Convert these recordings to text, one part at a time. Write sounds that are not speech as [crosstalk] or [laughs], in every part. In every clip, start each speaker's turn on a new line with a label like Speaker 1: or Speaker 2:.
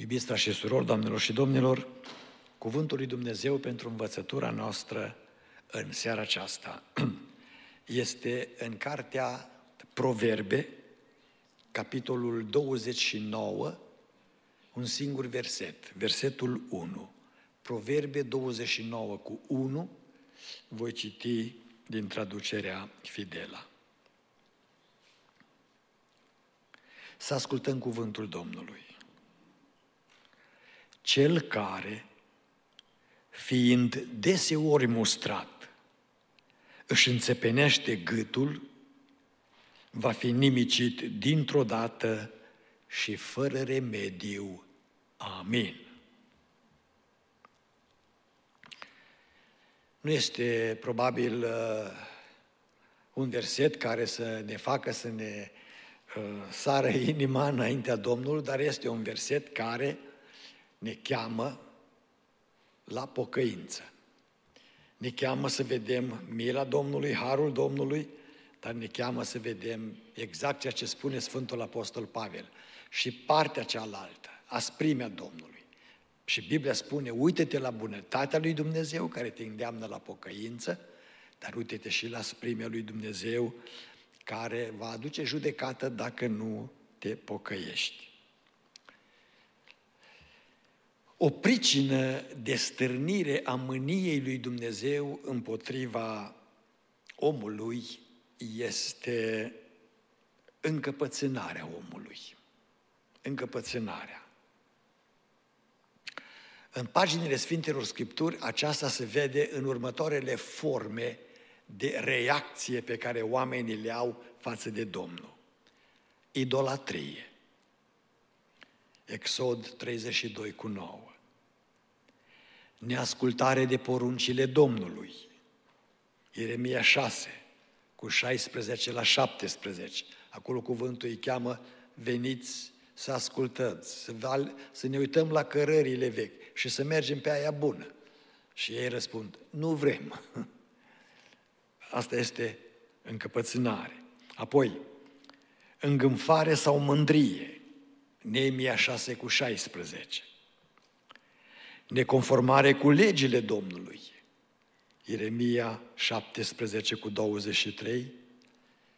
Speaker 1: Iubiți frați și surori, doamnelor și domnilor, Cuvântul lui Dumnezeu pentru învățătura noastră în seara aceasta [clears throat] este în cartea Proverbe, capitolul 29, un singur verset, versetul 1. Proverbe 29 cu 1, voi citi din traducerea Fidela. Să ascultăm cuvântul Domnului. Cel care, fiind deseori mustrat, își înțepenește gâtul, va fi nimicit dintr-o dată și fără remediu. Amin. Nu este probabil uh, un verset care să ne facă să ne uh, sară [laughs] inima înaintea Domnului, dar este un verset care ne cheamă la pocăință. Ne cheamă să vedem mila Domnului, harul Domnului, dar ne cheamă să vedem exact ceea ce spune Sfântul Apostol Pavel și partea cealaltă, asprimea Domnului. Și Biblia spune, uite-te la bunătatea lui Dumnezeu care te îndeamnă la pocăință, dar uite-te și la sprimea lui Dumnezeu care va aduce judecată dacă nu te pocăiești. O pricină de stârnire a mâniei lui Dumnezeu împotriva omului este încăpățânarea omului. Încăpățânarea. În paginile Sfintelor Scripturi, aceasta se vede în următoarele forme de reacție pe care oamenii le au față de Domnul. Idolatrie. Exod 32 cu 9. Neascultare de poruncile Domnului. Ieremia 6 cu 16 la 17. Acolo cuvântul îi cheamă veniți să ascultăm, să, val, să ne uităm la cărările vechi și să mergem pe aia bună. Și ei răspund, nu vrem. [laughs] Asta este încăpățânare. Apoi, îngânfare sau mândrie, Neemia 6 cu 16. Neconformare cu legile Domnului, Ieremia 17 cu 23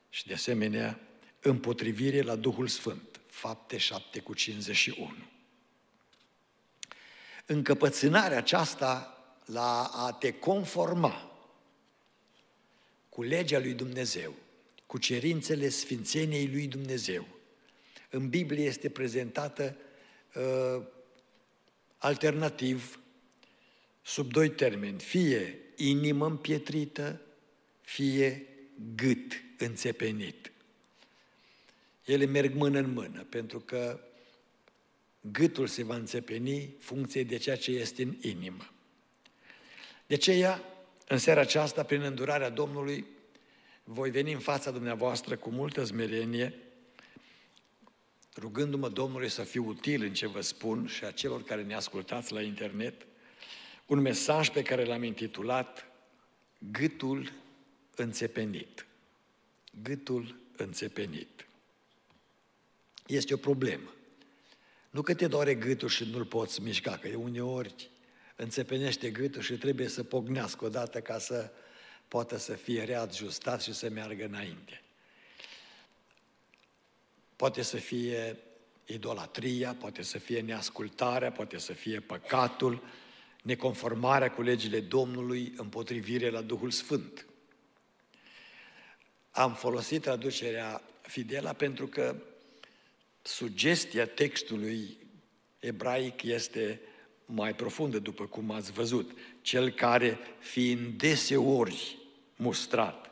Speaker 1: și de asemenea împotrivire la Duhul Sfânt, fapte 7 cu 51. Încăpățânarea aceasta la a te conforma cu legea lui Dumnezeu, cu cerințele sfințeniei lui Dumnezeu. În Biblie este prezentată uh, alternativ sub doi termeni, fie inimă împietrită, fie gât înțepenit. Ele merg mână în mână, pentru că gâtul se va înțepeni funcție de ceea ce este în inimă. De aceea, în seara aceasta, prin îndurarea Domnului, voi veni în fața dumneavoastră cu multă smerenie, rugându-mă Domnului să fiu util în ce vă spun și a celor care ne ascultați la internet, un mesaj pe care l-am intitulat Gâtul înțepenit. Gâtul înțepenit. Este o problemă. Nu că te doare gâtul și nu-l poți mișca, că uneori înțepenește gâtul și trebuie să pognească odată ca să poată să fie readjustat și să meargă înainte. Poate să fie idolatria, poate să fie neascultarea, poate să fie păcatul, neconformarea cu legile Domnului, împotrivire la Duhul Sfânt. Am folosit traducerea Fidela pentru că sugestia textului ebraic este mai profundă, după cum ați văzut. Cel care, fiind deseori mustrat,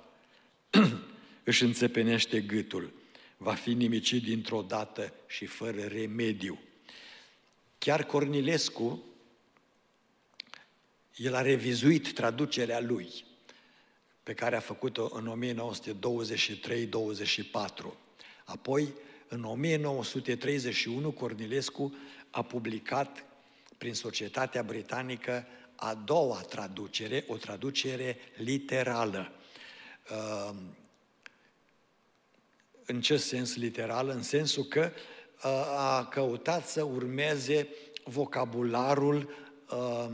Speaker 1: [clears throat] își înțepenește gâtul, va fi nimicit dintr-o dată și fără remediu. Chiar Cornilescu, el a revizuit traducerea lui, pe care a făcut-o în 1923-24. Apoi, în 1931, Cornilescu a publicat prin Societatea Britanică a doua traducere, o traducere literală. În ce sens literală? În sensul că a căutat să urmeze vocabularul uh,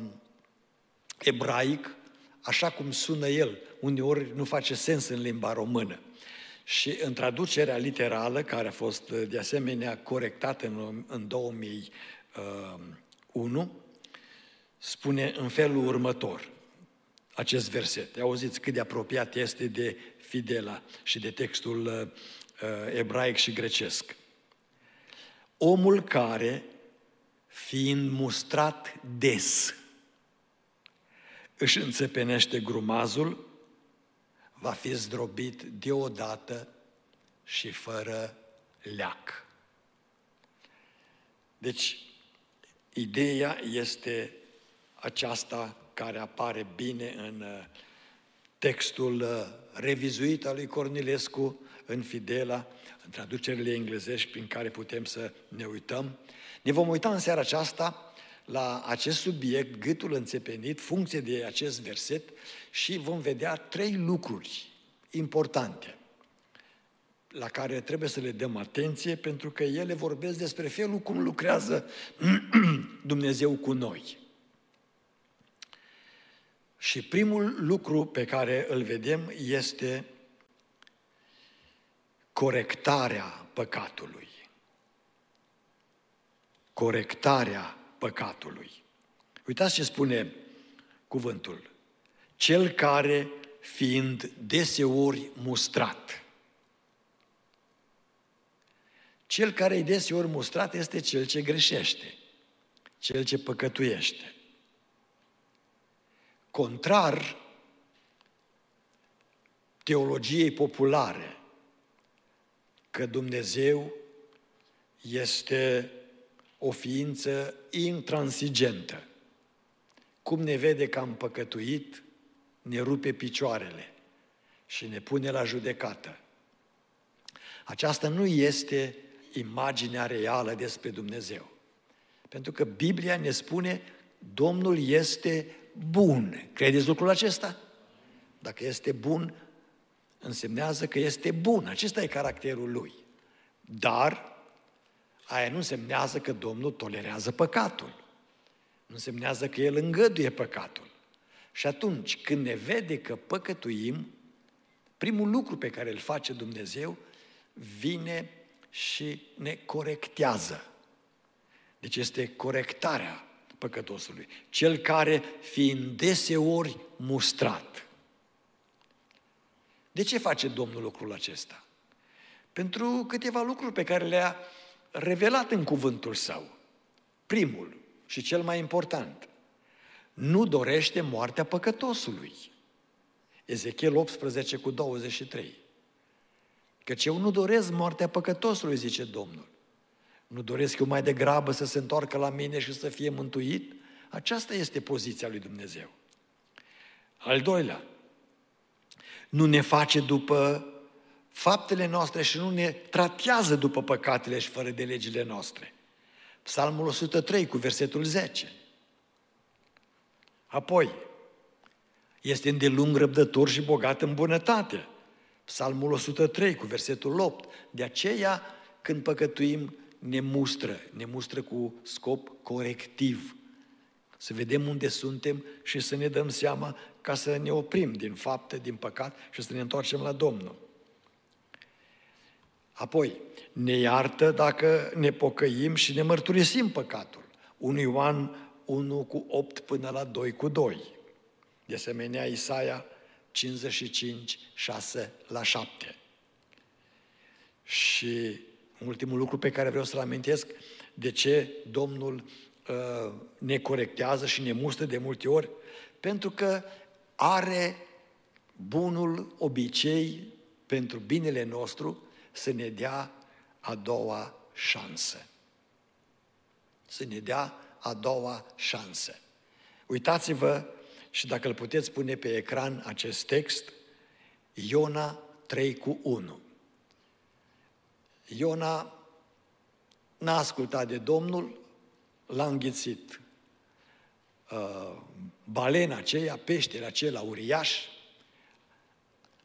Speaker 1: ebraic, așa cum sună el. Uneori nu face sens în limba română. Și în traducerea literală, care a fost de asemenea corectată în, în 2001, spune în felul următor acest verset. Auziți cât de apropiat este de Fidela și de textul uh, ebraic și grecesc. Omul care, fiind mustrat des, își înțepenește grumazul, va fi zdrobit deodată și fără leac. Deci, ideea este aceasta care apare bine în uh, textul uh, revizuit al lui Cornilescu în Fidela, în traducerile englezești prin care putem să ne uităm. Ne vom uita în seara aceasta la acest subiect, gâtul înțepenit, funcție de acest verset și vom vedea trei lucruri importante la care trebuie să le dăm atenție pentru că ele vorbesc despre felul cum lucrează [clears throat] Dumnezeu cu noi. Și primul lucru pe care îl vedem este corectarea păcatului. Corectarea păcatului. Uitați ce spune cuvântul. Cel care, fiind deseori mustrat, cel care e deseori mustrat este cel ce greșește, cel ce păcătuiește. Contrar teologiei populare, că Dumnezeu este o ființă intransigentă. Cum ne vede că am păcătuit, ne rupe picioarele și ne pune la judecată. Aceasta nu este imaginea reală despre Dumnezeu. Pentru că Biblia ne spune Domnul este bun. Credeți lucrul acesta? Dacă este bun, însemnează că este bun. Acesta e caracterul lui. Dar aia nu însemnează că Domnul tolerează păcatul. Nu însemnează că El îngăduie păcatul. Și atunci, când ne vede că păcătuim, primul lucru pe care îl face Dumnezeu vine și ne corectează. Deci este corectarea păcătosului. Cel care, fiind deseori mustrat. De ce face Domnul lucrul acesta? Pentru câteva lucruri pe care le-a revelat în cuvântul său. Primul și cel mai important, nu dorește moartea păcătosului. Ezechiel 18 cu 23. Căci eu nu doresc moartea păcătosului, zice Domnul. Nu doresc eu mai degrabă să se întoarcă la mine și să fie mântuit? Aceasta este poziția lui Dumnezeu. Al doilea, nu ne face după faptele noastre și nu ne tratează după păcatele și fără de legile noastre. Psalmul 103 cu versetul 10. Apoi, este îndelung răbdător și bogat în bunătate. Psalmul 103 cu versetul 8. De aceea, când păcătuim, ne mustră, ne mustră cu scop corectiv. Să vedem unde suntem și să ne dăm seama ca să ne oprim din fapte, din păcat și să ne întoarcem la Domnul. Apoi, ne iartă dacă ne pocăim și ne mărturisim păcatul. 1 Ioan 1 cu 8 până la 2 cu 2. De asemenea, Isaia 55, 6 la 7. Și ultimul lucru pe care vreau să-l amintesc, de ce Domnul uh, ne corectează și ne mustră de multe ori, pentru că are bunul obicei pentru binele nostru să ne dea a doua șansă. Să ne dea a doua șansă. Uitați-vă și dacă îl puteți pune pe ecran acest text, Iona 3 cu 1. Iona n-a ascultat de Domnul, l-a înghițit uh, balena aceea, peștele acela uriaș,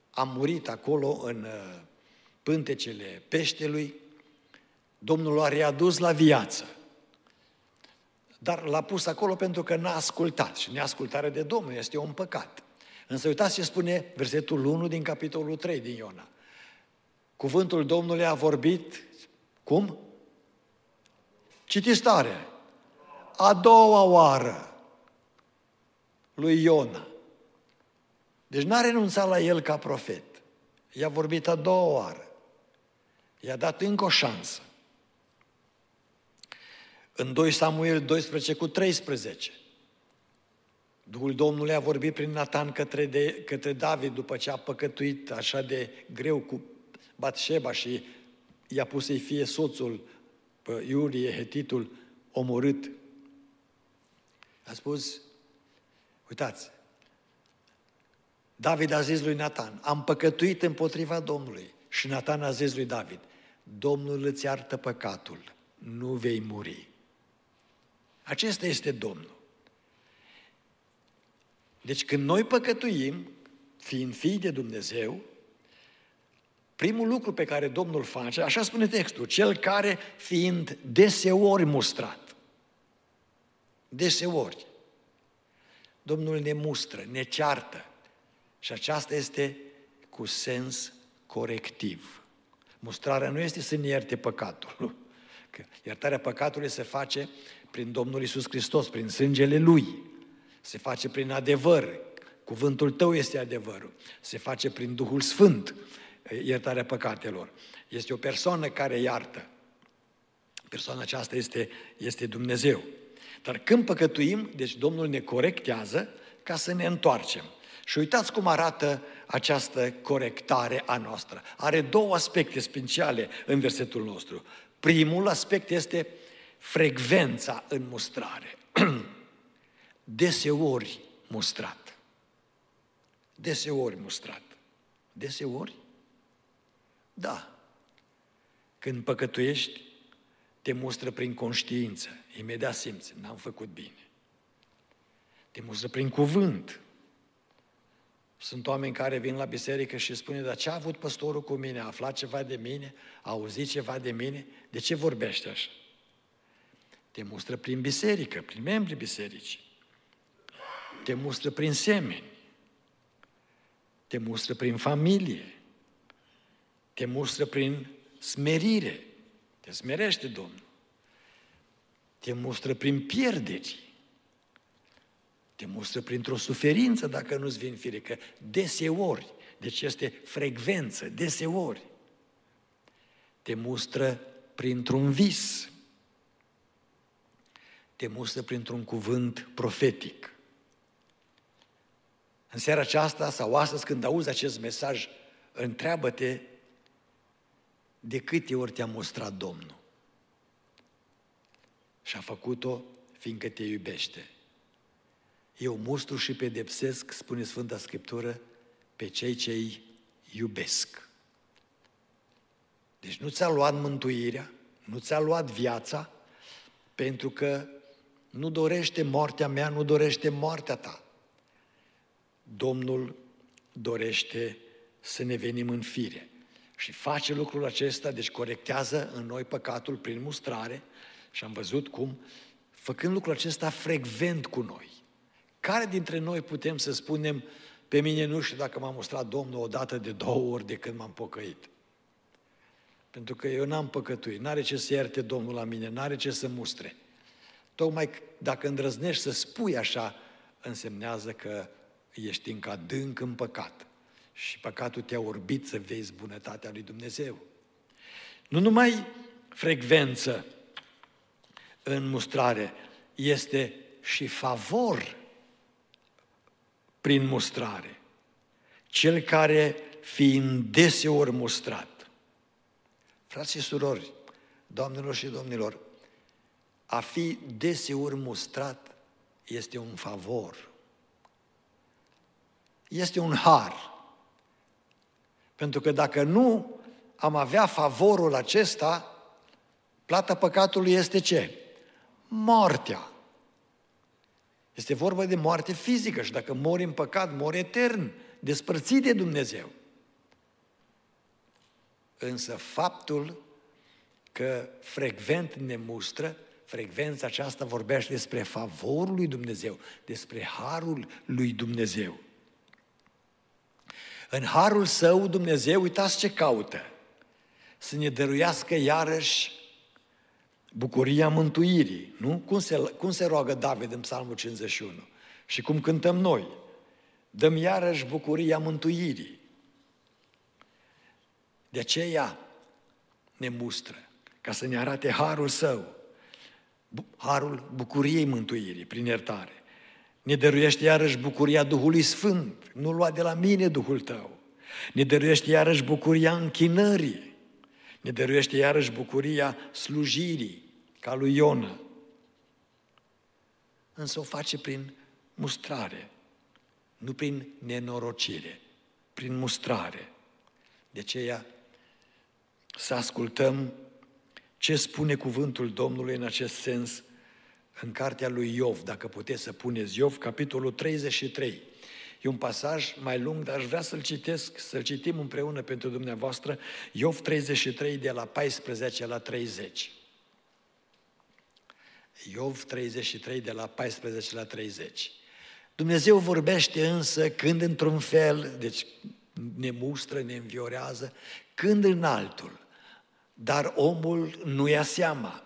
Speaker 1: a murit acolo în uh, pântecele peștelui Domnul l-a readus la viață. Dar l-a pus acolo pentru că n-a ascultat și neascultarea de Domnul este un păcat. Însă uitați ce spune versetul 1 din capitolul 3 din Iona. Cuvântul Domnului a vorbit, cum? Citiți tare. A doua oară lui Iona. Deci n-a renunțat la el ca profet. I-a vorbit a doua oară. I-a dat încă o șansă. În 2 Samuel 12 cu 13. Duhul Domnului a vorbit prin Natan către, de, către David după ce a păcătuit așa de greu cu Batșeba și i-a pus să-i fie soțul pe Iurie, hetitul, omorât. A spus, uitați, David a zis lui Natan, am păcătuit împotriva Domnului. Și Natan a zis lui David, Domnul îți iartă păcatul, nu vei muri. Acesta este Domnul. Deci când noi păcătuim, fiind fii de Dumnezeu, primul lucru pe care Domnul face, așa spune textul, cel care fiind deseori mustrat, deseori, Domnul ne mustră, ne ceartă și aceasta este cu sens corectiv. Mustrarea nu este să ne ierte păcatul. [laughs] Că iertarea păcatului se face prin Domnul Isus Hristos, prin sângele Lui. Se face prin adevăr. Cuvântul tău este adevărul. Se face prin Duhul Sfânt, iertarea păcatelor. Este o persoană care iartă. Persoana aceasta este, este Dumnezeu. Dar când păcătuim, deci Domnul ne corectează ca să ne întoarcem. Și uitați cum arată această corectare a noastră. Are două aspecte speciale în versetul nostru. Primul aspect este frecvența în mustrare. [clears throat] Deseori mustrat. Deseori mustrat. Deseori? Da. Când păcătuiești, te mustră prin conștiință. Imediat simți, n-am făcut bine. Te mustră prin cuvânt. Sunt oameni care vin la biserică și spune, dar ce a avut păstorul cu mine? A aflat ceva de mine? A auzit ceva de mine? De ce vorbește așa? Te mustră prin biserică, prin membrii bisericii. Te mustră prin semeni. Te mustră prin familie. Te mustră prin smerire. Te smerește Domnul. Te mustră prin pierderi. Te mustră printr-o suferință dacă nu-ți vin fire, că deseori, deci este frecvență, deseori. Te mustră printr-un vis te mustră printr-un cuvânt profetic. În seara aceasta sau astăzi când auzi acest mesaj, întreabă-te de câte ori te-a mustrat Domnul. Și a făcut-o fiindcă te iubește. Eu mustru și pedepsesc, spune Sfânta Scriptură, pe cei ce îi iubesc. Deci nu ți-a luat mântuirea, nu ți-a luat viața, pentru că nu dorește moartea mea, nu dorește moartea ta. Domnul dorește să ne venim în fire. Și face lucrul acesta, deci corectează în noi păcatul prin mustrare și am văzut cum, făcând lucrul acesta frecvent cu noi. Care dintre noi putem să spunem, pe mine nu știu dacă m-a mustrat Domnul o dată de două ori de când m-am pocăit. Pentru că eu n-am păcătuit, n-are ce să ierte Domnul la mine, n-are ce să mustre. Tocmai dacă îndrăznești să spui așa, însemnează că ești încă adânc în păcat. Și păcatul te-a orbit să vezi bunătatea lui Dumnezeu. Nu numai frecvență în mustrare, este și favor prin mustrare. Cel care, fiind deseori mustrat, frați și surori, doamnelor și domnilor, a fi deseori mustrat este un favor. Este un har. Pentru că dacă nu am avea favorul acesta, plata păcatului este ce? Moartea. Este vorba de moarte fizică și dacă mori în păcat, mori etern, despărțit de Dumnezeu. Însă faptul că frecvent ne mustră, frecvența aceasta vorbește despre favorul lui Dumnezeu, despre harul lui Dumnezeu. În harul său Dumnezeu, uitați ce caută, să ne dăruiască iarăși bucuria mântuirii, nu? Cum se, cum se roagă David în Psalmul 51? Și cum cântăm noi? Dăm iarăși bucuria mântuirii. De aceea ne mustră, ca să ne arate harul său, harul bucuriei mântuirii prin iertare. Ne dăruiește iarăși bucuria Duhului Sfânt, nu lua de la mine Duhul tău. Ne dăruiește iarăși bucuria închinării, ne dăruiește iarăși bucuria slujirii, ca lui Ionă. Însă o face prin mustrare, nu prin nenorocire, prin mustrare. De aceea să ascultăm ce spune cuvântul Domnului în acest sens în cartea lui Iov, dacă puteți să puneți Iov, capitolul 33. E un pasaj mai lung, dar aș vrea să-l citesc, să-l citim împreună pentru dumneavoastră, Iov 33 de la 14 la 30. Iov 33 de la 14 la 30. Dumnezeu vorbește însă când într-un fel, deci ne mustră, ne înviorează, când în altul, dar omul nu ia seama.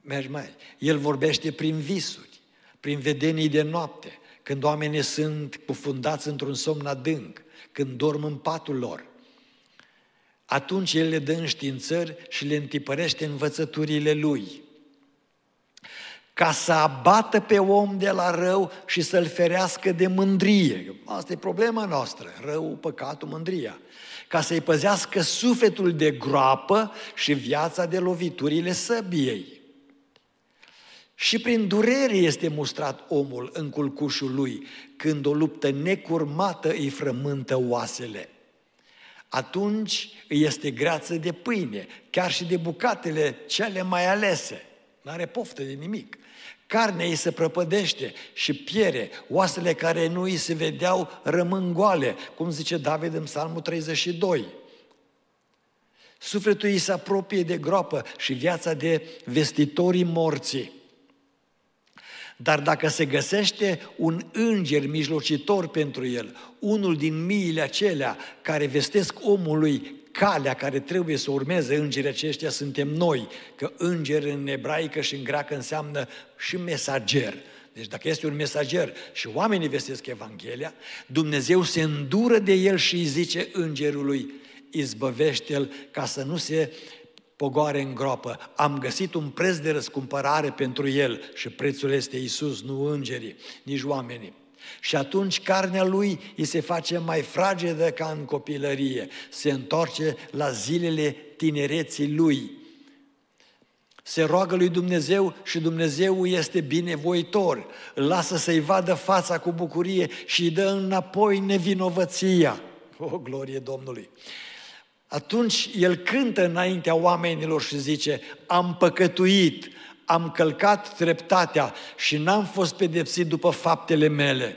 Speaker 1: Mergi mai. El vorbește prin visuri, prin vedenii de noapte, când oamenii sunt cufundați într-un somn adânc, când dorm în patul lor. Atunci El le dă înștiințări și le întipărește învățăturile Lui ca să abată pe om de la rău și să-l ferească de mândrie. Asta e problema noastră, rău, păcatul, mândria. Ca să-i păzească sufletul de groapă și viața de loviturile săbiei. Și prin durere este mustrat omul în culcușul lui, când o luptă necurmată îi frământă oasele. Atunci îi este greață de pâine, chiar și de bucatele cele mai alese. N-are poftă de nimic. Carnea ei se prăpădește și piere, oasele care nu îi se vedeau rămân goale, cum zice David în Psalmul 32. Sufletul îi se apropie de groapă și viața de vestitorii morții. Dar dacă se găsește un înger mijlocitor pentru el, unul din miile acelea care vestesc omului calea care trebuie să urmeze îngerii aceștia suntem noi, că înger în ebraică și în greacă înseamnă și mesager. Deci dacă este un mesager și oamenii vestesc Evanghelia, Dumnezeu se îndură de el și îi zice îngerului, izbăvește-l ca să nu se pogoare în groapă. Am găsit un preț de răscumpărare pentru el și prețul este Isus, nu îngerii, nici oamenii. Și atunci carnea lui îi se face mai fragedă ca în copilărie, se întoarce la zilele tinereții lui. Se roagă lui Dumnezeu și Dumnezeu este binevoitor, îl lasă să-i vadă fața cu bucurie și îi dă înapoi nevinovăția. O, glorie Domnului! Atunci el cântă înaintea oamenilor și zice, am păcătuit, am călcat dreptatea și n-am fost pedepsit după faptele mele.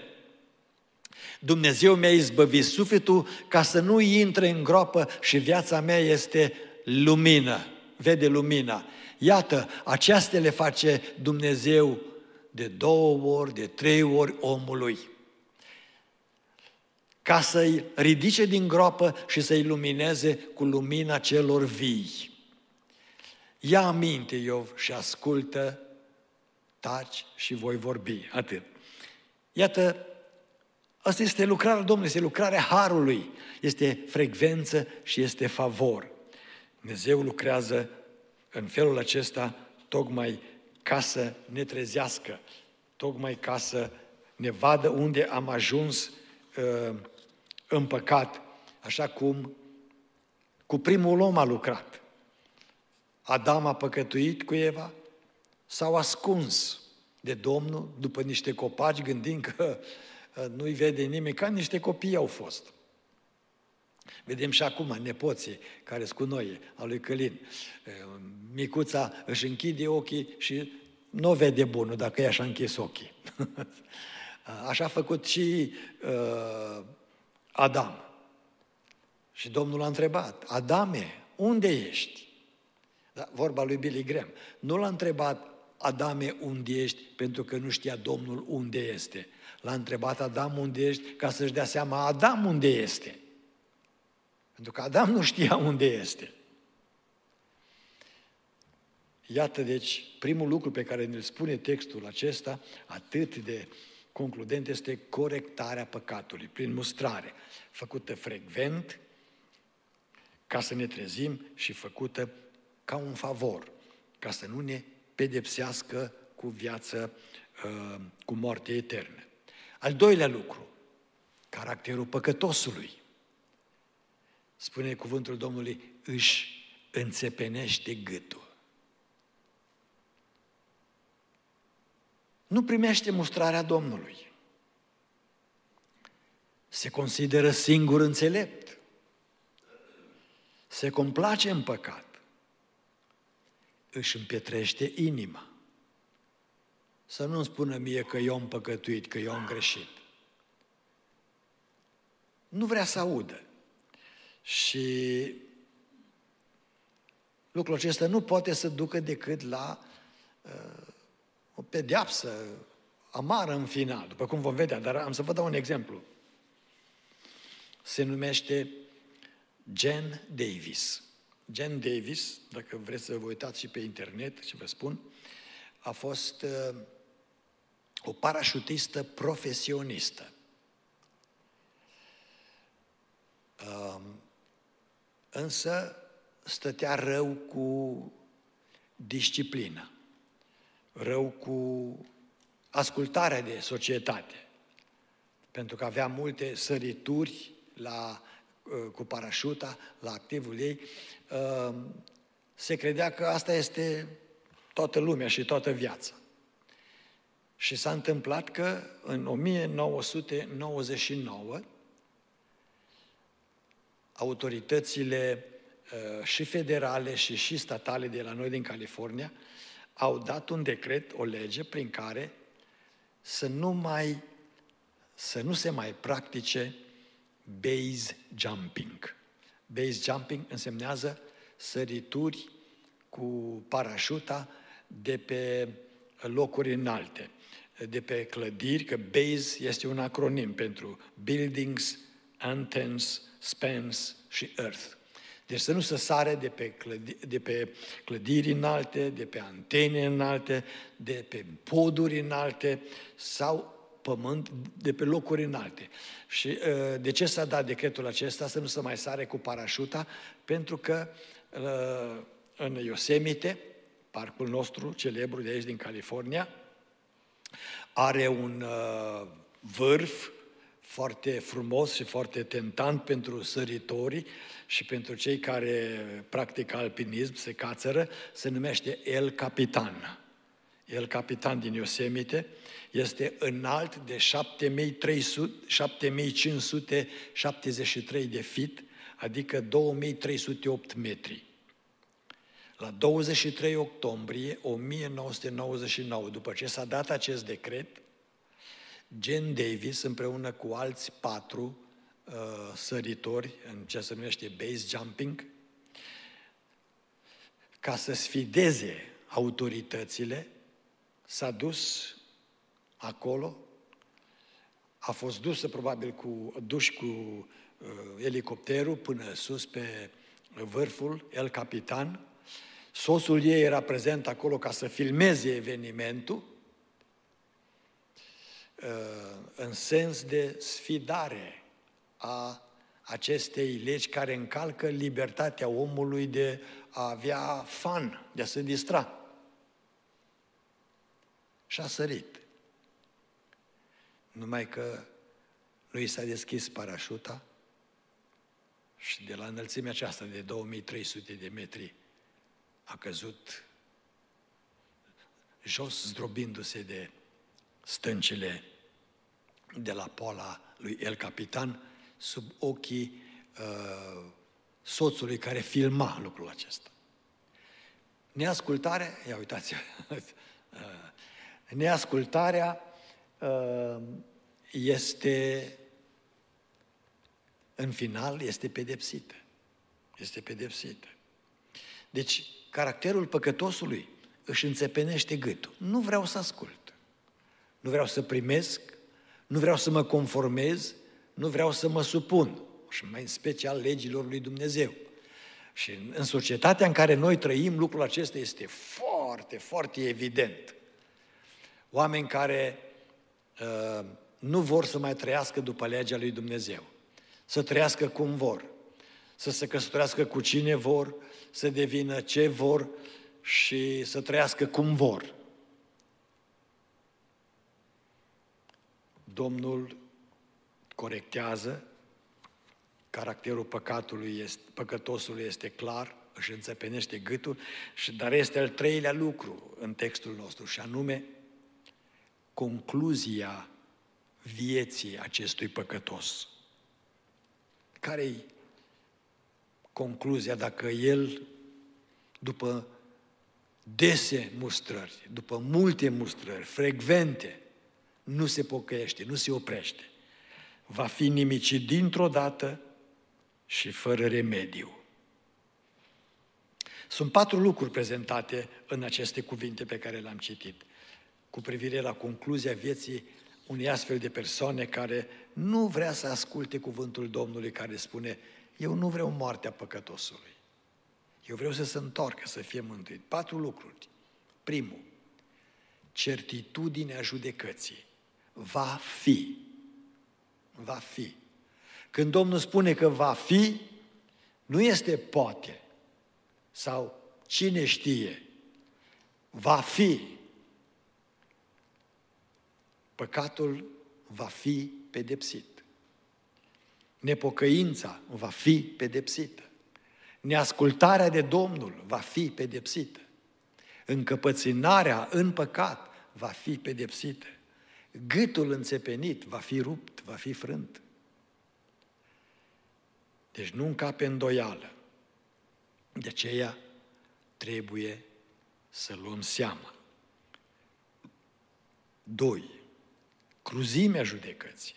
Speaker 1: Dumnezeu mi-a izbăvit sufletul ca să nu intre în groapă și viața mea este lumină, vede lumina. Iată, aceasta le face Dumnezeu de două ori, de trei ori omului. Ca să-i ridice din groapă și să-i lumineze cu lumina celor vii. Ia aminte, Iov, și ascultă, taci și voi vorbi. Atât. Iată, asta este lucrarea Domnului, este lucrarea Harului, este frecvență și este favor. Dumnezeu lucrează în felul acesta tocmai ca să ne trezească, tocmai ca să ne vadă unde am ajuns uh, în păcat, așa cum cu primul om a lucrat. Adam a păcătuit cu Eva? S-au ascuns de Domnul după niște copaci, gândind că uh, nu-i vede nimeni, ca niște copii au fost. Vedem și acum nepoții care sunt cu noi, a lui Călin. Uh, micuța își închide ochii și nu vede bunul dacă ea și-a închis ochii. [laughs] Așa a făcut și uh, Adam. Și Domnul a întrebat, Adame, unde ești? Da, vorba lui Billy Graham. Nu l-a întrebat Adame unde ești pentru că nu știa Domnul unde este. L-a întrebat Adam unde ești ca să-și dea seama Adam unde este. Pentru că Adam nu știa unde este. Iată, deci, primul lucru pe care ne-l spune textul acesta, atât de concludent, este corectarea păcatului, prin mustrare, făcută frecvent, ca să ne trezim și făcută ca un favor, ca să nu ne pedepsească cu viață, uh, cu moarte eternă. Al doilea lucru, caracterul păcătosului. Spune cuvântul Domnului, își înțepenește gâtul. Nu primește mustrarea Domnului. Se consideră singur înțelept. Se complace în păcat. Își împietrește inima. Să nu-mi spună mie că eu am păcătuit, că eu am greșit. Nu vrea să audă. Și lucrul acesta nu poate să ducă decât la uh, o pedeapsă amară în final, după cum vom vedea, dar am să vă dau un exemplu. Se numește Jen Davis. Jen Davis, dacă vreți să vă uitați și pe internet și vă spun, a fost uh, o parașutistă profesionistă. Uh, însă stătea rău cu disciplina rău cu ascultarea de societate, pentru că avea multe sărituri la, uh, cu parașuta, la activul ei, uh, se credea că asta este toată lumea și toată viața. Și s-a întâmplat că în 1999 autoritățile uh, și federale și și statale de la noi din California au dat un decret, o lege prin care să nu mai să nu se mai practice base jumping. Base jumping însemnează sărituri cu parașuta de pe locuri înalte, de pe clădiri, că base este un acronim pentru buildings, antennas, spans și earth. Deci să nu se sare de pe, clădi, de pe clădiri înalte, de pe antene înalte, de pe poduri înalte sau pământ de pe locuri înalte. Și uh, de ce s-a dat decretul acesta să nu se mai sare cu parașuta? Pentru că uh, în Yosemite, parcul nostru celebru de aici din California, are un uh, vârf foarte frumos și foarte tentant pentru săritori și pentru cei care practică alpinism, se cațără, se numește El Capitan. El Capitan din Yosemite este înalt de 7300, 7573 de fit, adică 2308 metri. La 23 octombrie 1999, după ce s-a dat acest decret, Jen Davis împreună cu alți patru uh, săritori în ce se numește base jumping, ca să sfideze autoritățile, s-a dus acolo, a fost dusă probabil cu, duși cu uh, elicopterul până sus pe vârful, el capitan. Soțul ei era prezent acolo ca să filmeze evenimentul Uh, în sens de sfidare a acestei legi care încalcă libertatea omului de a avea fan, de a se distra. Și a sărit. Numai că nu i s-a deschis parașuta și de la înălțimea aceasta de 2300 de metri a căzut jos, zdrobindu-se de stâncile de la poala lui El Capitan sub ochii uh, soțului care filma lucrul acesta. Neascultarea, ia uitați [laughs] uh, neascultarea uh, este, în final, este pedepsită. Este pedepsită. Deci, caracterul păcătosului își înțepenește gâtul. Nu vreau să ascult. Nu vreau să primesc, nu vreau să mă conformez, nu vreau să mă supun. Și mai în special legilor lui Dumnezeu. Și în societatea în care noi trăim, lucrul acesta este foarte, foarte evident. Oameni care uh, nu vor să mai trăiască după legea lui Dumnezeu, să trăiască cum vor, să se căsătorească cu cine vor, să devină ce vor și să trăiască cum vor. Domnul corectează, caracterul păcatului este, păcătosului este clar, își înțepenește gâtul, și, dar este al treilea lucru în textul nostru, și anume concluzia vieții acestui păcătos. Care-i concluzia dacă el, după dese mustrări, după multe mustrări, frecvente, nu se pocăiește, nu se oprește, va fi nimicit dintr-o dată și fără remediu. Sunt patru lucruri prezentate în aceste cuvinte pe care le-am citit, cu privire la concluzia vieții unei astfel de persoane care nu vrea să asculte cuvântul Domnului care spune eu nu vreau moartea păcătosului. Eu vreau să se întoarcă, să fie mântuit. Patru lucruri. Primul, certitudinea judecății. Va fi. Va fi. Când Domnul spune că va fi, nu este poate sau cine știe. Va fi. Păcatul va fi pedepsit. Nepocăința va fi pedepsită. Neascultarea de Domnul va fi pedepsită. Încăpățânarea în păcat va fi pedepsită. Gâtul înțepenit va fi rupt, va fi frânt. Deci nu încape îndoială. De aceea trebuie să luăm seama. Doi, cruzimea judecății.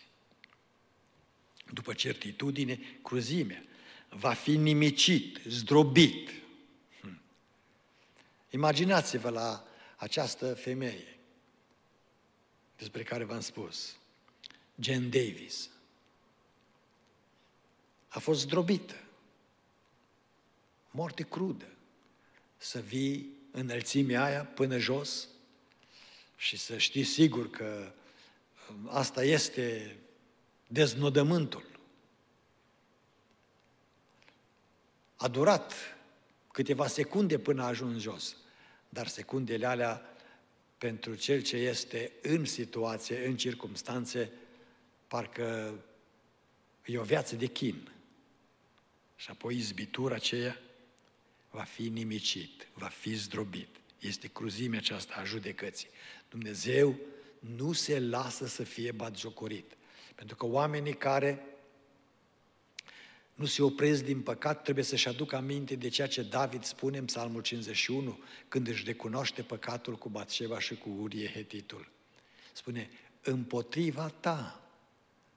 Speaker 1: După certitudine, cruzimea va fi nimicit, zdrobit. Hm. Imaginați-vă la această femeie despre care v-am spus, Jen Davis. A fost zdrobită, moarte crudă, să vii înălțimea aia până jos și să știi sigur că um, asta este deznodământul. A durat câteva secunde până a ajuns jos, dar secundele alea pentru cel ce este în situație, în circumstanțe, parcă e o viață de chin. Și apoi izbitura aceea va fi nimicit, va fi zdrobit. Este cruzimea aceasta a judecății. Dumnezeu nu se lasă să fie batjocorit. Pentru că oamenii care nu se opresc din păcat, trebuie să-și aducă aminte de ceea ce David spune în Psalmul 51, când își recunoaște păcatul cu Batșeva și cu Urie Hetitul. Spune, împotriva ta,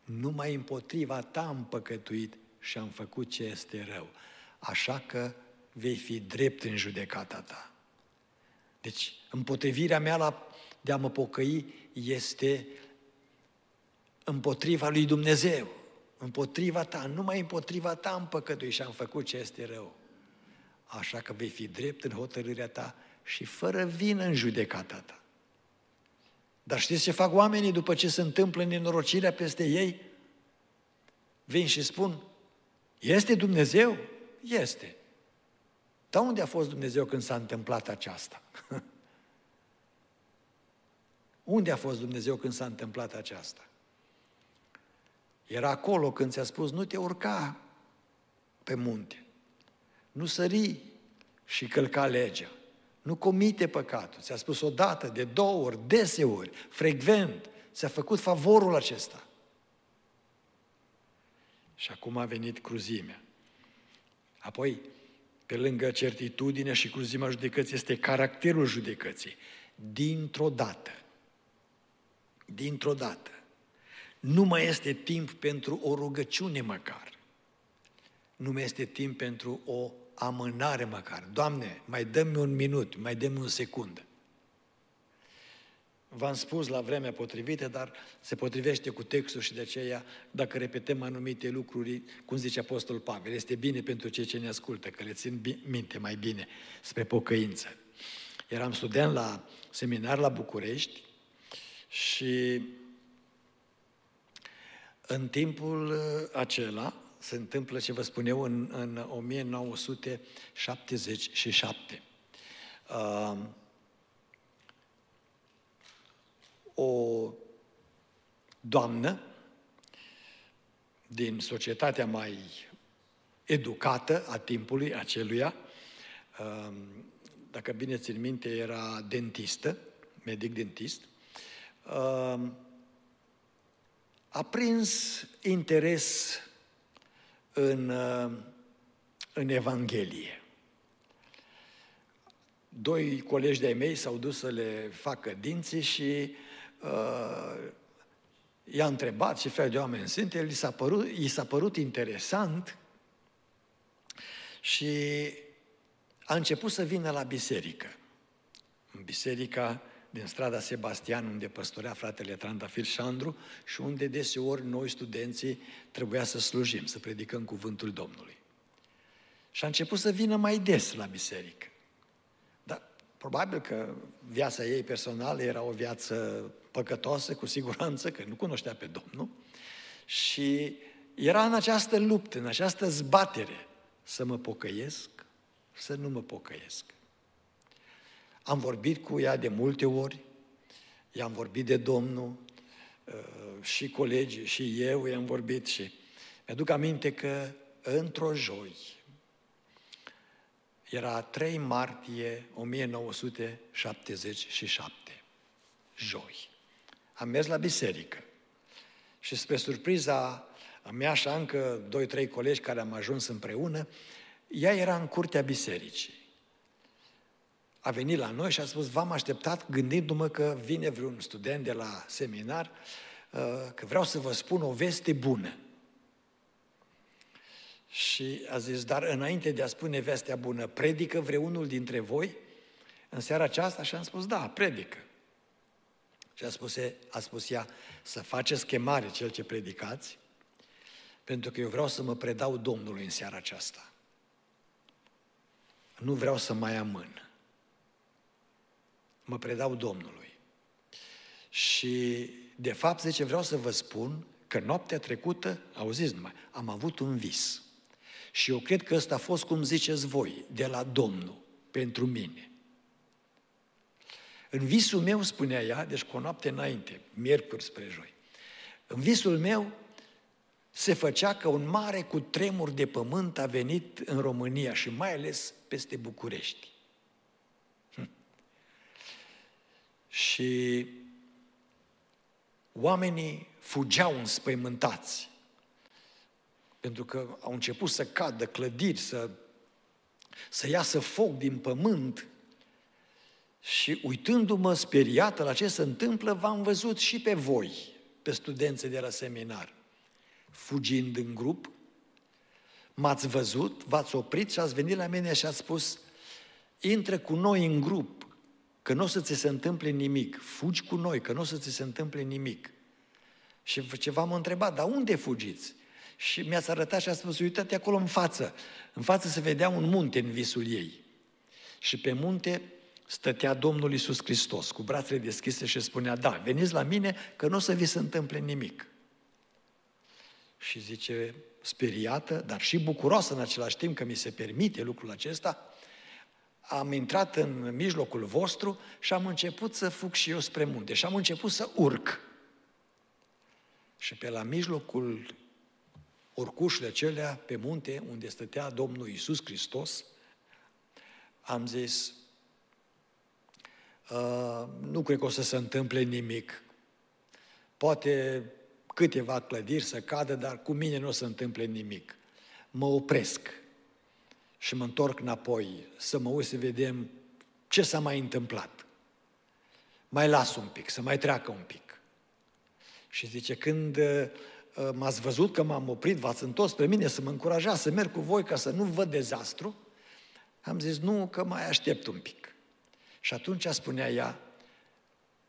Speaker 1: numai împotriva ta am păcătuit și am făcut ce este rău. Așa că vei fi drept în judecata ta. Deci, împotrivirea mea la, de a mă pocăi este împotriva lui Dumnezeu împotriva ta, numai împotriva ta am păcătuit și am făcut ce este rău. Așa că vei fi drept în hotărârea ta și fără vină în judecata ta. Dar știți ce fac oamenii după ce se întâmplă nenorocirea peste ei? Vin și spun, este Dumnezeu? Este. Dar unde a fost Dumnezeu când s-a întâmplat aceasta? [laughs] unde a fost Dumnezeu când s-a întâmplat aceasta? Era acolo când ți-a spus, nu te urca pe munte, nu sări și călca legea, nu comite păcatul. Ți-a spus o dată, de două ori, deseori, frecvent, ți-a făcut favorul acesta. Și acum a venit cruzimea. Apoi, pe lângă certitudinea și cruzimea judecății, este caracterul judecății. Dintr-o dată, dintr-o dată, nu mai este timp pentru o rugăciune măcar. Nu mai este timp pentru o amânare măcar. Doamne, mai dă-mi un minut, mai dă-mi un secundă. V-am spus la vremea potrivită, dar se potrivește cu textul și de aceea, dacă repetăm anumite lucruri, cum zice Apostol Pavel, este bine pentru cei ce ne ascultă, că le țin minte mai bine spre pocăință. Eram student la seminar la București și în timpul acela se întâmplă ce vă spun eu în, în 1977. Uh, o doamnă din societatea mai educată a timpului aceluia, um, dacă bine țin minte, era dentistă, medic dentist, um, a prins interes în, um, în Evanghelie. Doi colegi de-ai mei s-au dus să le facă dinții și uh, i-a întrebat ce fel de oameni sunt, el i s-a părut, i s-a părut interesant și a început să vină la biserică. În biserica din strada Sebastian, unde păstorea fratele Trandafir Șandru și unde deseori noi, studenții, trebuia să slujim, să predicăm cuvântul Domnului. Și a început să vină mai des la biserică. Probabil că viața ei personală era o viață păcătoasă, cu siguranță, că nu cunoștea pe Domnul. Și era în această luptă, în această zbatere, să mă pocăiesc, să nu mă pocăiesc. Am vorbit cu ea de multe ori, i-am vorbit de Domnul, uh, și colegii, și eu i-am vorbit și mi-aduc aminte că într-o joi, era 3 martie 1977, joi. Am mers la biserică și spre surpriza mea și încă doi, trei colegi care am ajuns împreună, ea era în curtea bisericii. A venit la noi și a spus, v-am așteptat gândindu-mă că vine vreun student de la seminar, uh, că vreau să vă spun o veste bună. Și a zis, dar înainte de a spune vestea bună, predică vreunul dintre voi în seara aceasta? Și am spus, da, predică. Și a spus, a spus ea, să faceți chemare cel ce predicați, pentru că eu vreau să mă predau Domnului în seara aceasta. Nu vreau să mai amân. Mă predau Domnului. Și, de fapt, zice, vreau să vă spun că noaptea trecută, auziți numai, am avut un vis. Și eu cred că ăsta a fost, cum ziceți voi, de la Domnul, pentru mine. În visul meu, spunea ea, deci cu o noapte înainte, miercuri spre joi, în visul meu se făcea că un mare cu tremur de pământ a venit în România și mai ales peste București. Și oamenii fugeau înspăimântați pentru că au început să cadă clădiri, să, să iasă foc din pământ. Și uitându-mă speriată la ce se întâmplă, v-am văzut și pe voi, pe studenții de la seminar, fugind în grup, m-ați văzut, v-ați oprit și ați venit la mine și ați spus, intră cu noi în grup, că nu o să ți se întâmple nimic, fugi cu noi, că nu o să ți se întâmple nimic. Și ce v-am întrebat, dar unde fugiți? și mi-ați arătat și a spus, uite-te acolo în față. În față se vedea un munte în visul ei. Și pe munte stătea Domnul Isus Hristos cu brațele deschise și spunea, da, veniți la mine că nu o să vi se întâmple nimic. Și zice, speriată, dar și bucuroasă în același timp că mi se permite lucrul acesta, am intrat în mijlocul vostru și am început să fug și eu spre munte și am început să urc. Și pe la mijlocul urcușile acelea pe munte unde stătea Domnul Isus Hristos, am zis, uh, nu cred că o să se întâmple nimic. Poate câteva clădiri să cadă, dar cu mine nu o să întâmple nimic. Mă opresc și mă întorc înapoi să mă uit să vedem ce s-a mai întâmplat. Mai las un pic, să mai treacă un pic. Și zice, când uh, Ă, m-ați văzut că m-am oprit, v-ați întors spre mine să mă încurajați să merg cu voi ca să nu văd dezastru, Am zis, nu, că mai aștept un pic. Și atunci spunea ea,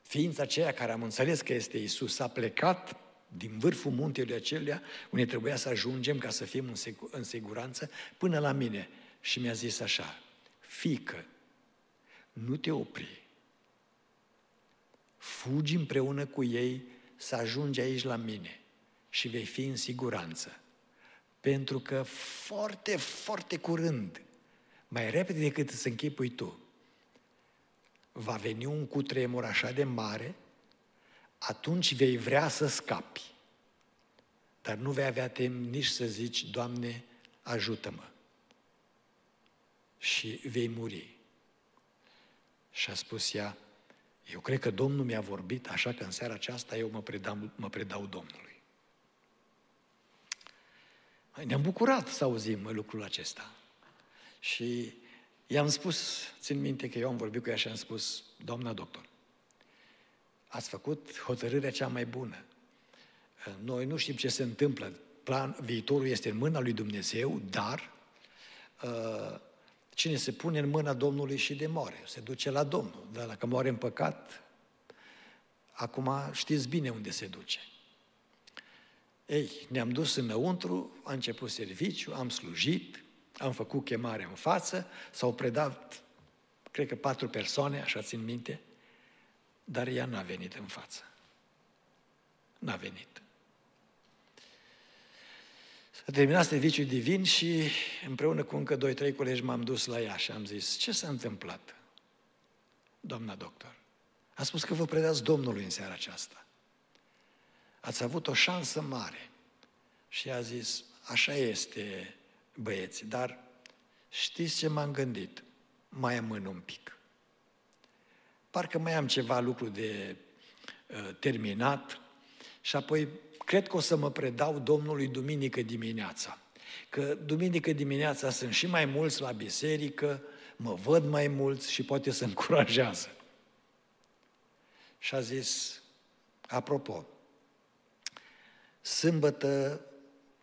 Speaker 1: ființa aceea care am înțeles că este Isus, a plecat din vârful muntelui acelea, unde trebuia să ajungem ca să fim în, sigur, în siguranță, până la mine. Și mi-a zis așa, fică, nu te opri. Fugi împreună cu ei să ajungi aici la mine și vei fi în siguranță. Pentru că foarte, foarte curând, mai repede decât să închipui tu, va veni un cutremur așa de mare, atunci vei vrea să scapi. Dar nu vei avea timp nici să zici, Doamne, ajută-mă. Și vei muri. Și a spus ea, eu cred că Domnul mi-a vorbit, așa că în seara aceasta eu mă predau, mă predau Domnului. Ne-am bucurat să auzim lucrul acesta. Și i-am spus, țin minte că eu am vorbit cu ea și am spus, doamna doctor, ați făcut hotărârea cea mai bună. Noi nu știm ce se întâmplă. Plan, viitorul este în mâna lui Dumnezeu, dar uh, cine se pune în mâna Domnului și de moare, se duce la Domnul. Dar dacă moare în păcat, acum știți bine unde se duce. Ei, ne-am dus înăuntru, a început serviciu, am slujit, am făcut chemare în față, s-au predat, cred că patru persoane, așa țin minte, dar ea n-a venit în față. N-a venit. S-a terminat serviciul divin și împreună cu încă doi, trei colegi m-am dus la ea și am zis, ce s-a întâmplat, doamna doctor? A spus că vă predați Domnului în seara aceasta. Ați avut o șansă mare. Și a zis, așa este, băieți, dar știți ce m-am gândit? Mai amân un pic. Parcă mai am ceva lucru de uh, terminat și apoi cred că o să mă predau Domnului duminică dimineața. Că duminică dimineața sunt și mai mulți la biserică, mă văd mai mulți și poate să încurajează. Și a zis, apropo, sâmbătă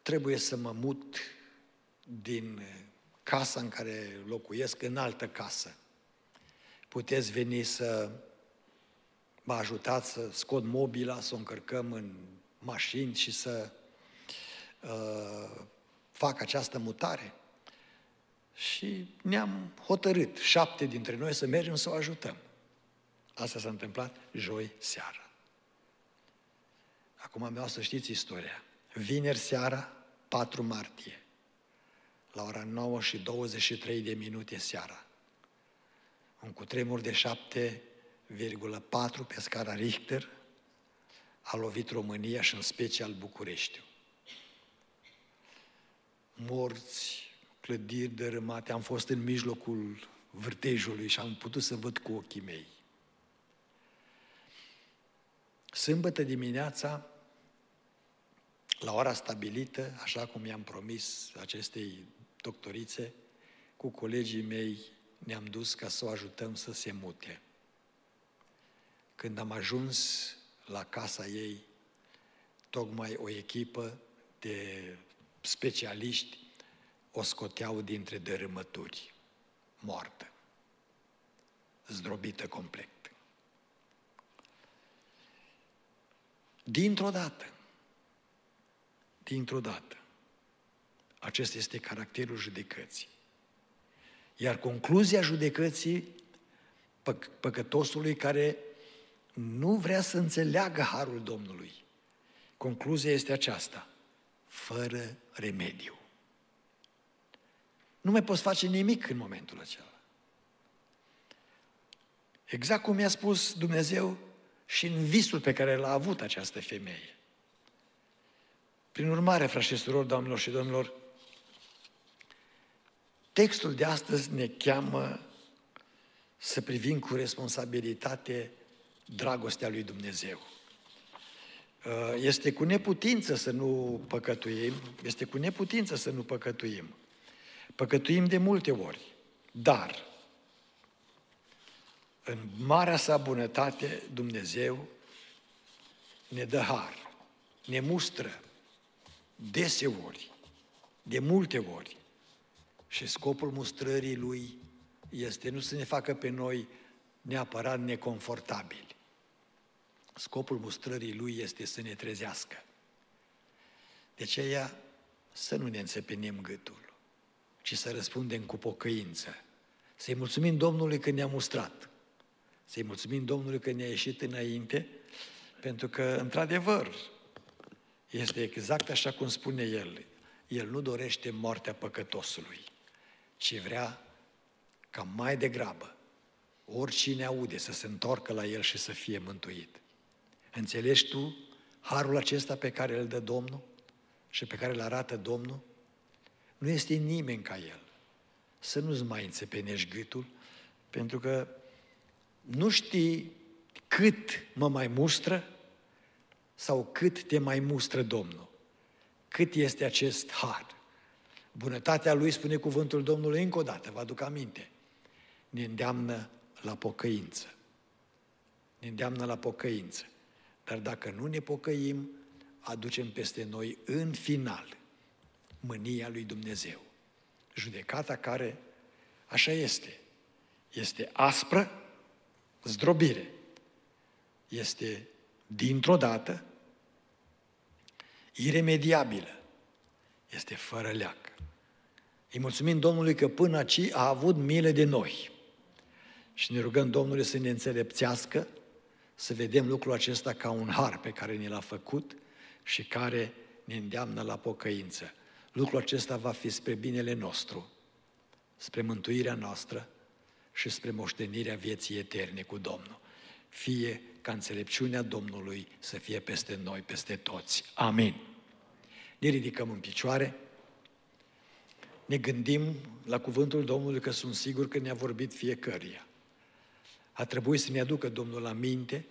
Speaker 1: trebuie să mă mut din casa în care locuiesc în altă casă. Puteți veni să mă ajutați să scot mobila, să o încărcăm în mașini și să uh, fac această mutare. Și ne-am hotărât, șapte dintre noi, să mergem să o ajutăm. Asta s-a întâmplat joi seara. Acum vreau să știți istoria. Vineri seara, 4 martie, la ora 9 și 23 de minute seara, un cutremur de 7,4 pe scara Richter a lovit România și în special Bucureștiul. Morți, clădiri dărâmate, am fost în mijlocul vârtejului și am putut să văd cu ochii mei. Sâmbătă dimineața, la ora stabilită, așa cum i-am promis acestei doctorițe, cu colegii mei ne-am dus ca să o ajutăm să se mute. Când am ajuns la casa ei, tocmai o echipă de specialiști o scoteau dintre dărâmături, moartă, zdrobită complet. Dintr-o dată, dintr-o dată. Acesta este caracterul judecății. Iar concluzia judecății pă- păcătosului care nu vrea să înțeleagă harul Domnului. Concluzia este aceasta, fără remediu. Nu mai poți face nimic în momentul acela. Exact cum mi-a spus Dumnezeu și în visul pe care l-a avut această femeie. Prin urmare, frați și surori, doamnelor și domnilor, textul de astăzi ne cheamă să privim cu responsabilitate dragostea lui Dumnezeu. Uh, este cu neputință să nu păcătuim, este cu neputință să nu păcătuim. Păcătuim de multe ori, dar în marea sa bunătate Dumnezeu ne dă har, ne mustră, deseori, de multe ori. Și scopul mustrării lui este nu să ne facă pe noi neapărat neconfortabili. Scopul mustrării lui este să ne trezească. De aceea să nu ne înțepenim gâtul, ci să răspundem cu pocăință. Să-i mulțumim Domnului că ne-a mustrat. Să-i mulțumim Domnului că ne-a ieșit înainte, pentru că, într-adevăr, este exact așa cum spune El. El nu dorește moartea păcătosului, ci vrea ca mai degrabă oricine aude să se întoarcă la El și să fie mântuit. Înțelegi tu harul acesta pe care îl dă Domnul și pe care îl arată Domnul? Nu este nimeni ca El. Să nu-ți mai înțepenești gâtul, pentru că nu știi cât mă mai mustră sau cât te mai mustră Domnul. Cât este acest har. Bunătatea Lui, spune cuvântul Domnului încă o dată, vă aduc aminte, ne îndeamnă la pocăință. Ne îndeamnă la pocăință. Dar dacă nu ne pocăim, aducem peste noi în final mânia lui Dumnezeu. Judecata care, așa este, este aspră, zdrobire. Este dintr-o dată, iremediabilă. Este fără leac. Îi mulțumim Domnului că până aici a avut milă de noi. Și ne rugăm Domnului să ne înțelepțească, să vedem lucrul acesta ca un har pe care ne l-a făcut și care ne îndeamnă la pocăință. Lucrul acesta va fi spre binele nostru, spre mântuirea noastră și spre moștenirea vieții eterne cu Domnul. Fie ca înțelepciunea Domnului să fie peste noi, peste toți. Amin. Ne ridicăm în picioare, ne gândim la cuvântul Domnului că sunt sigur că ne-a vorbit fiecăruia. A trebuit să ne aducă Domnul la minte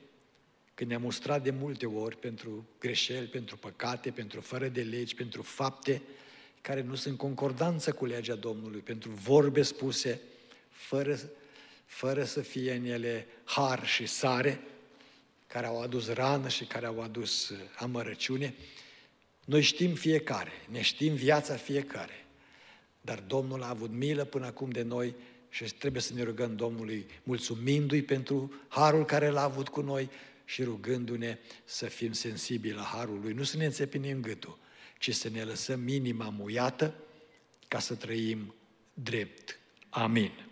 Speaker 1: că ne-a mustrat de multe ori pentru greșeli, pentru păcate, pentru fără de legi, pentru fapte care nu sunt concordanță cu legea Domnului, pentru vorbe spuse fără, fără să fie în ele har și sare, care au adus rană și care au adus uh, amărăciune. Noi știm fiecare, ne știm viața fiecare, dar Domnul a avut milă până acum de noi și trebuie să ne rugăm Domnului, mulțumindu-i pentru harul care l-a avut cu noi și rugându-ne să fim sensibili la harul lui, nu să ne înțepinim gâtul, ci să ne lăsăm minima muiată ca să trăim drept. Amin.